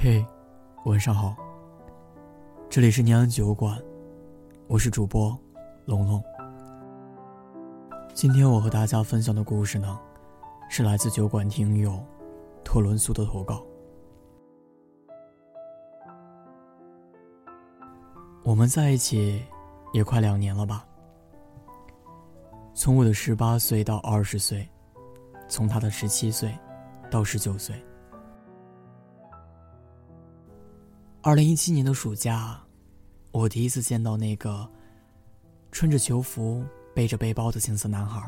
嘿，晚上好。这里是宁安酒馆，我是主播龙龙。今天我和大家分享的故事呢，是来自酒馆听友特伦苏的投稿。我们在一起也快两年了吧？从我的十八岁到二十岁，从他的十七岁到十九岁。二零一七年的暑假，我第一次见到那个穿着球服、背着背包的青涩男孩。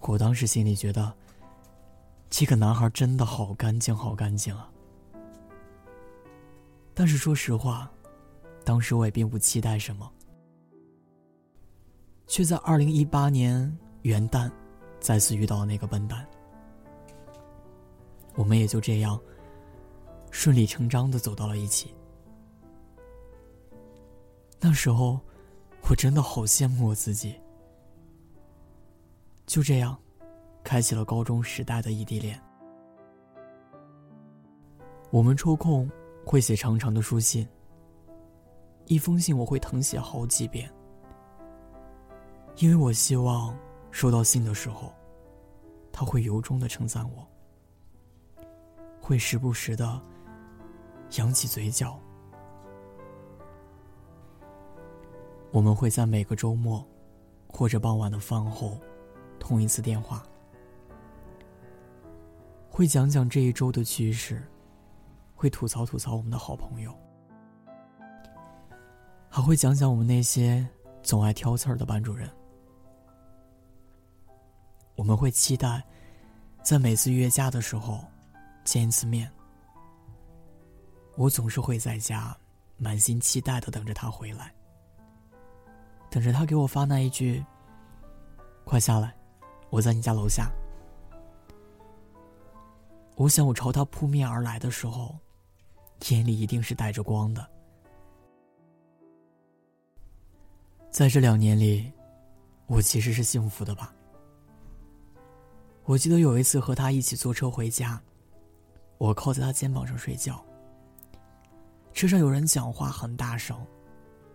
我当时心里觉得，这个男孩真的好干净，好干净啊。但是说实话，当时我也并不期待什么，却在二零一八年元旦再次遇到那个笨蛋。我们也就这样。顺理成章的走到了一起。那时候，我真的好羡慕我自己。就这样，开启了高中时代的异地恋。我们抽空会写长长的书信。一封信我会誊写好几遍，因为我希望收到信的时候，他会由衷的称赞我，会时不时的。扬起嘴角，我们会在每个周末或者傍晚的饭后通一次电话，会讲讲这一周的趣事，会吐槽吐槽我们的好朋友，还会讲讲我们那些总爱挑刺儿的班主任。我们会期待在每次约架的时候见一次面。我总是会在家，满心期待的等着他回来，等着他给我发那一句：“快下来，我在你家楼下。”我想，我朝他扑面而来的时候，眼里一定是带着光的。在这两年里，我其实是幸福的吧。我记得有一次和他一起坐车回家，我靠在他肩膀上睡觉。车上有人讲话很大声，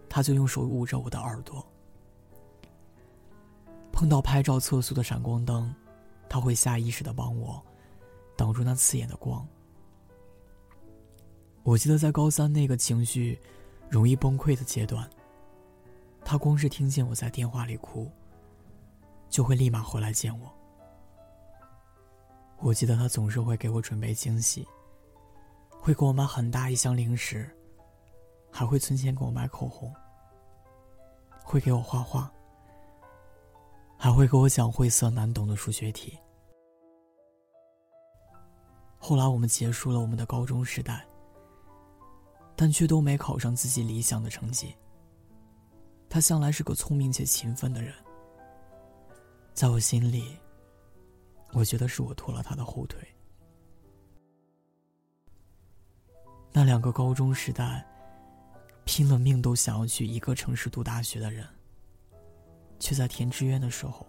他就用手捂着我的耳朵。碰到拍照测速的闪光灯，他会下意识的帮我挡住那刺眼的光。我记得在高三那个情绪容易崩溃的阶段，他光是听见我在电话里哭，就会立马回来见我。我记得他总是会给我准备惊喜。会给我买很大一箱零食，还会存钱给我买口红。会给我画画，还会给我讲晦涩难懂的数学题。后来我们结束了我们的高中时代，但却都没考上自己理想的成绩。他向来是个聪明且勤奋的人，在我心里，我觉得是我拖了他的后腿。那两个高中时代拼了命都想要去一个城市读大学的人，却在填志愿的时候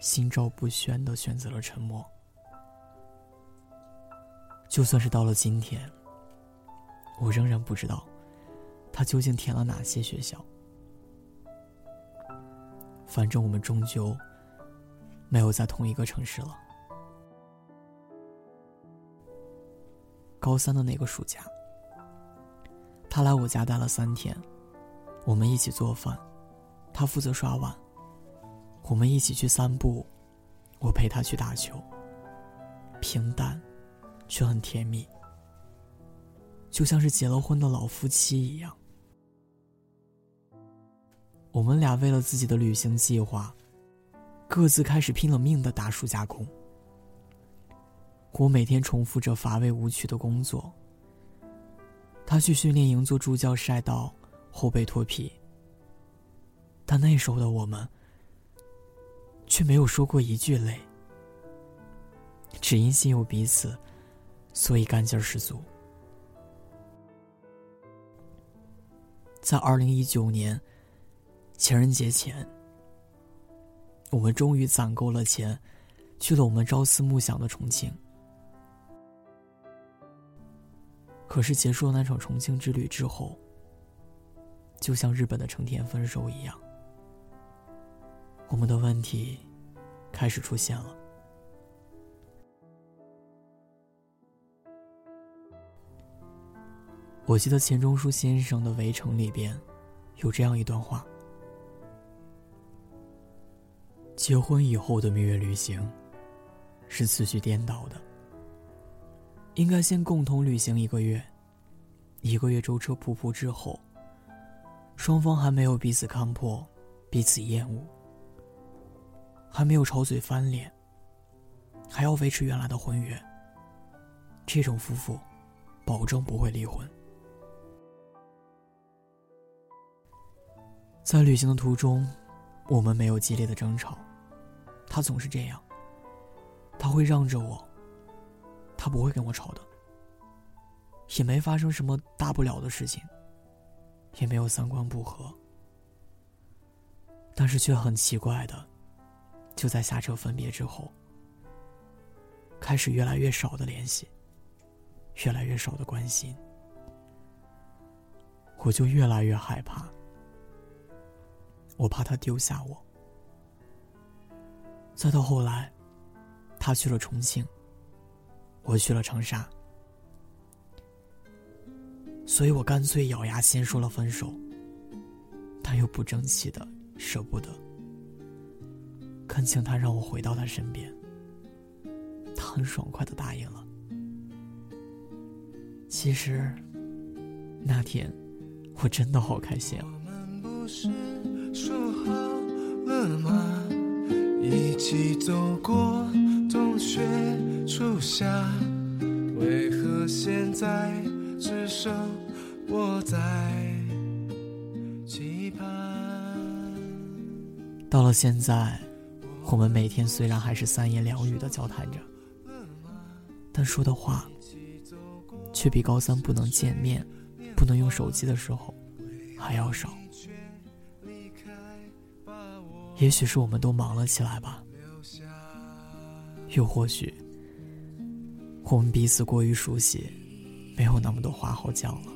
心照不宣的选择了沉默。就算是到了今天，我仍然不知道他究竟填了哪些学校。反正我们终究没有在同一个城市了。高三的那个暑假，他来我家待了三天，我们一起做饭，他负责刷碗，我们一起去散步，我陪他去打球。平淡，却很甜蜜，就像是结了婚的老夫妻一样。我们俩为了自己的旅行计划，各自开始拼了命的打暑假工。我每天重复着乏味无趣的工作。他去训练营做助教晒到后背脱皮。但那时候的我们，却没有说过一句累，只因心有彼此，所以干劲儿十足。在二零一九年情人节前，我们终于攒够了钱，去了我们朝思暮想的重庆。可是结束了那场重庆之旅之后，就像日本的成田分手一样，我们的问题开始出现了。我记得钱钟书先生的《围城》里边，有这样一段话：结婚以后的蜜月旅行，是次序颠倒的。应该先共同旅行一个月，一个月舟车仆仆之后，双方还没有彼此看破，彼此厌恶，还没有吵嘴翻脸，还要维持原来的婚约。这种夫妇，保证不会离婚。在旅行的途中，我们没有激烈的争吵，他总是这样。他会让着我，他不会跟我吵的，也没发生什么大不了的事情，也没有三观不合，但是却很奇怪的，就在下车分别之后，开始越来越少的联系，越来越少的关心，我就越来越害怕。我怕他丢下我。再到后来，他去了重庆，我去了长沙，所以我干脆咬牙先说了分手，但又不争气的舍不得，恳请他让我回到他身边。他很爽快的答应了。其实，那天我真的好开心啊。说好了吗？一起走过冬雪初夏，为何现在只剩我在期盼？到了现在，我们每天虽然还是三言两语的交谈着，但说的话却比高三不能见面、不能用手机的时候还要少。也许是我们都忙了起来吧，又或许我们彼此过于熟悉，没有那么多话好讲了。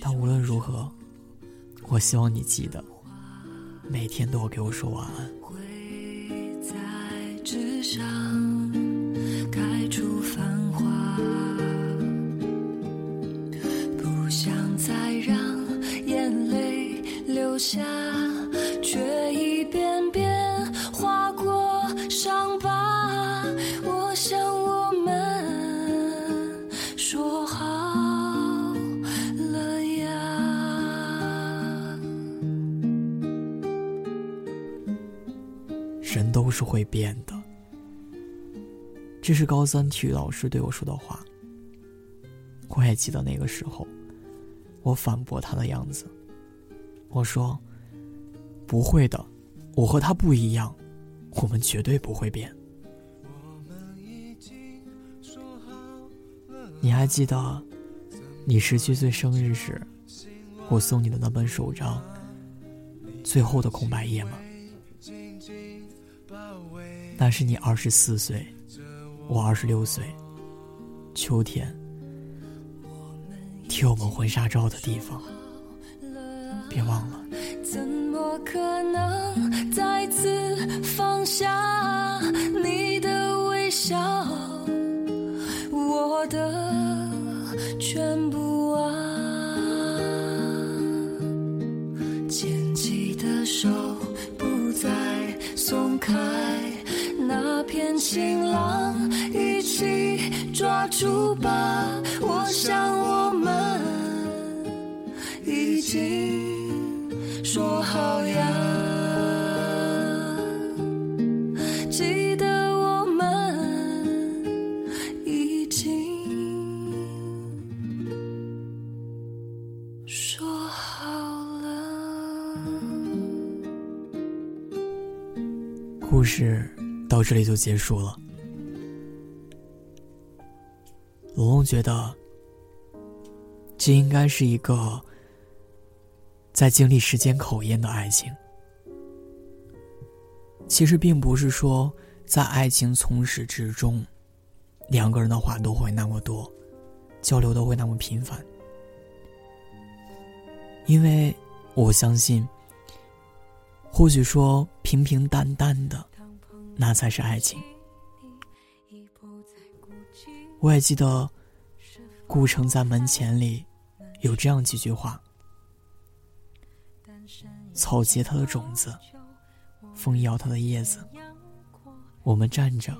但无论如何，我希望你记得，每天都要给我说晚安。不想再让眼泪流下。人都是会变的，这是高三体育老师对我说的话。我也记得那个时候，我反驳他的样子。我说：“不会的，我和他不一样，我们绝对不会变。”你还记得你十七岁生日时，我送你的那本手账最后的空白页吗？那是你二十四岁，我二十六岁，秋天，贴我们婚纱照的地方，别忘了。怎么可能再次放下你的微笑，我的住吧！我想我们已经说好呀，记得我们已经说好了。故事。到这里就结束了。龙龙觉得，这应该是一个在经历时间考验的爱情。其实并不是说在爱情从始至终，两个人的话都会那么多，交流都会那么频繁，因为我相信，或许说平平淡淡的，那才是爱情。我也记得，顾城在门前里有这样几句话：草结它的种子，风摇它的叶子，我们站着，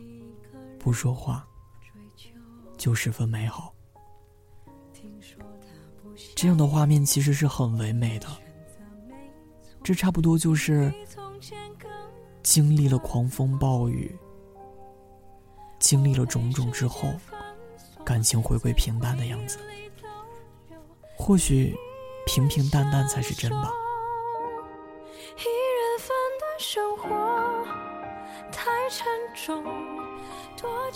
不说话，就十分美好。这样的画面其实是很唯美的，这差不多就是经历了狂风暴雨，经历了种种之后，感情回归平淡的样子。或许平平淡淡才是真吧。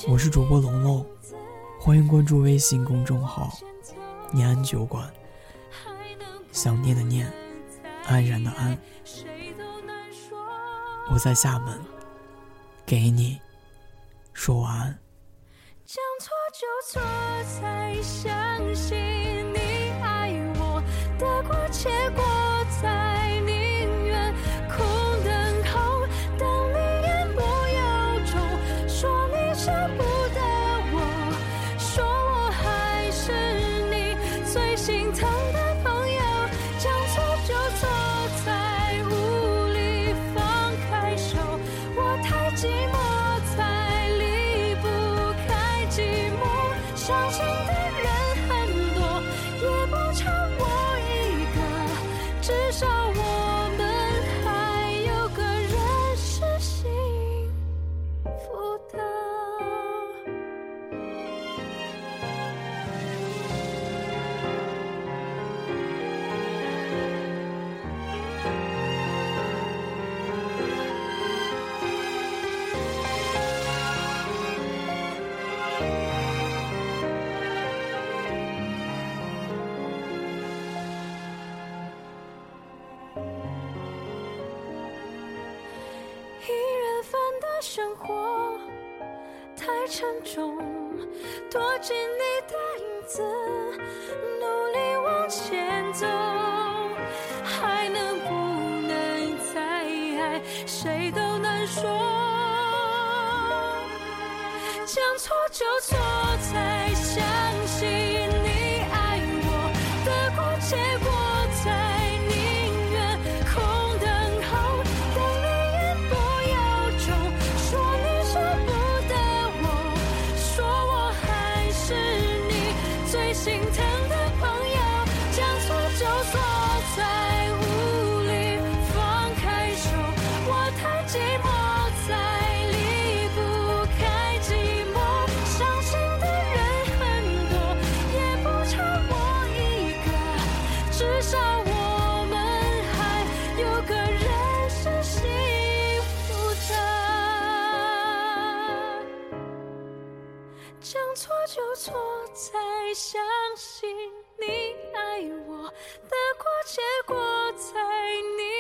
我是主播龙龙，欢迎关注微信公众号“念安酒馆”。想念的念，安然的安。我在厦门，给你说晚安。就错，才相信你爱我，得过且过。生活太沉重，躲进你的影子，努力往前走，还能不能再爱，谁都难说。将错就错，才相信信你爱我，得过且过在你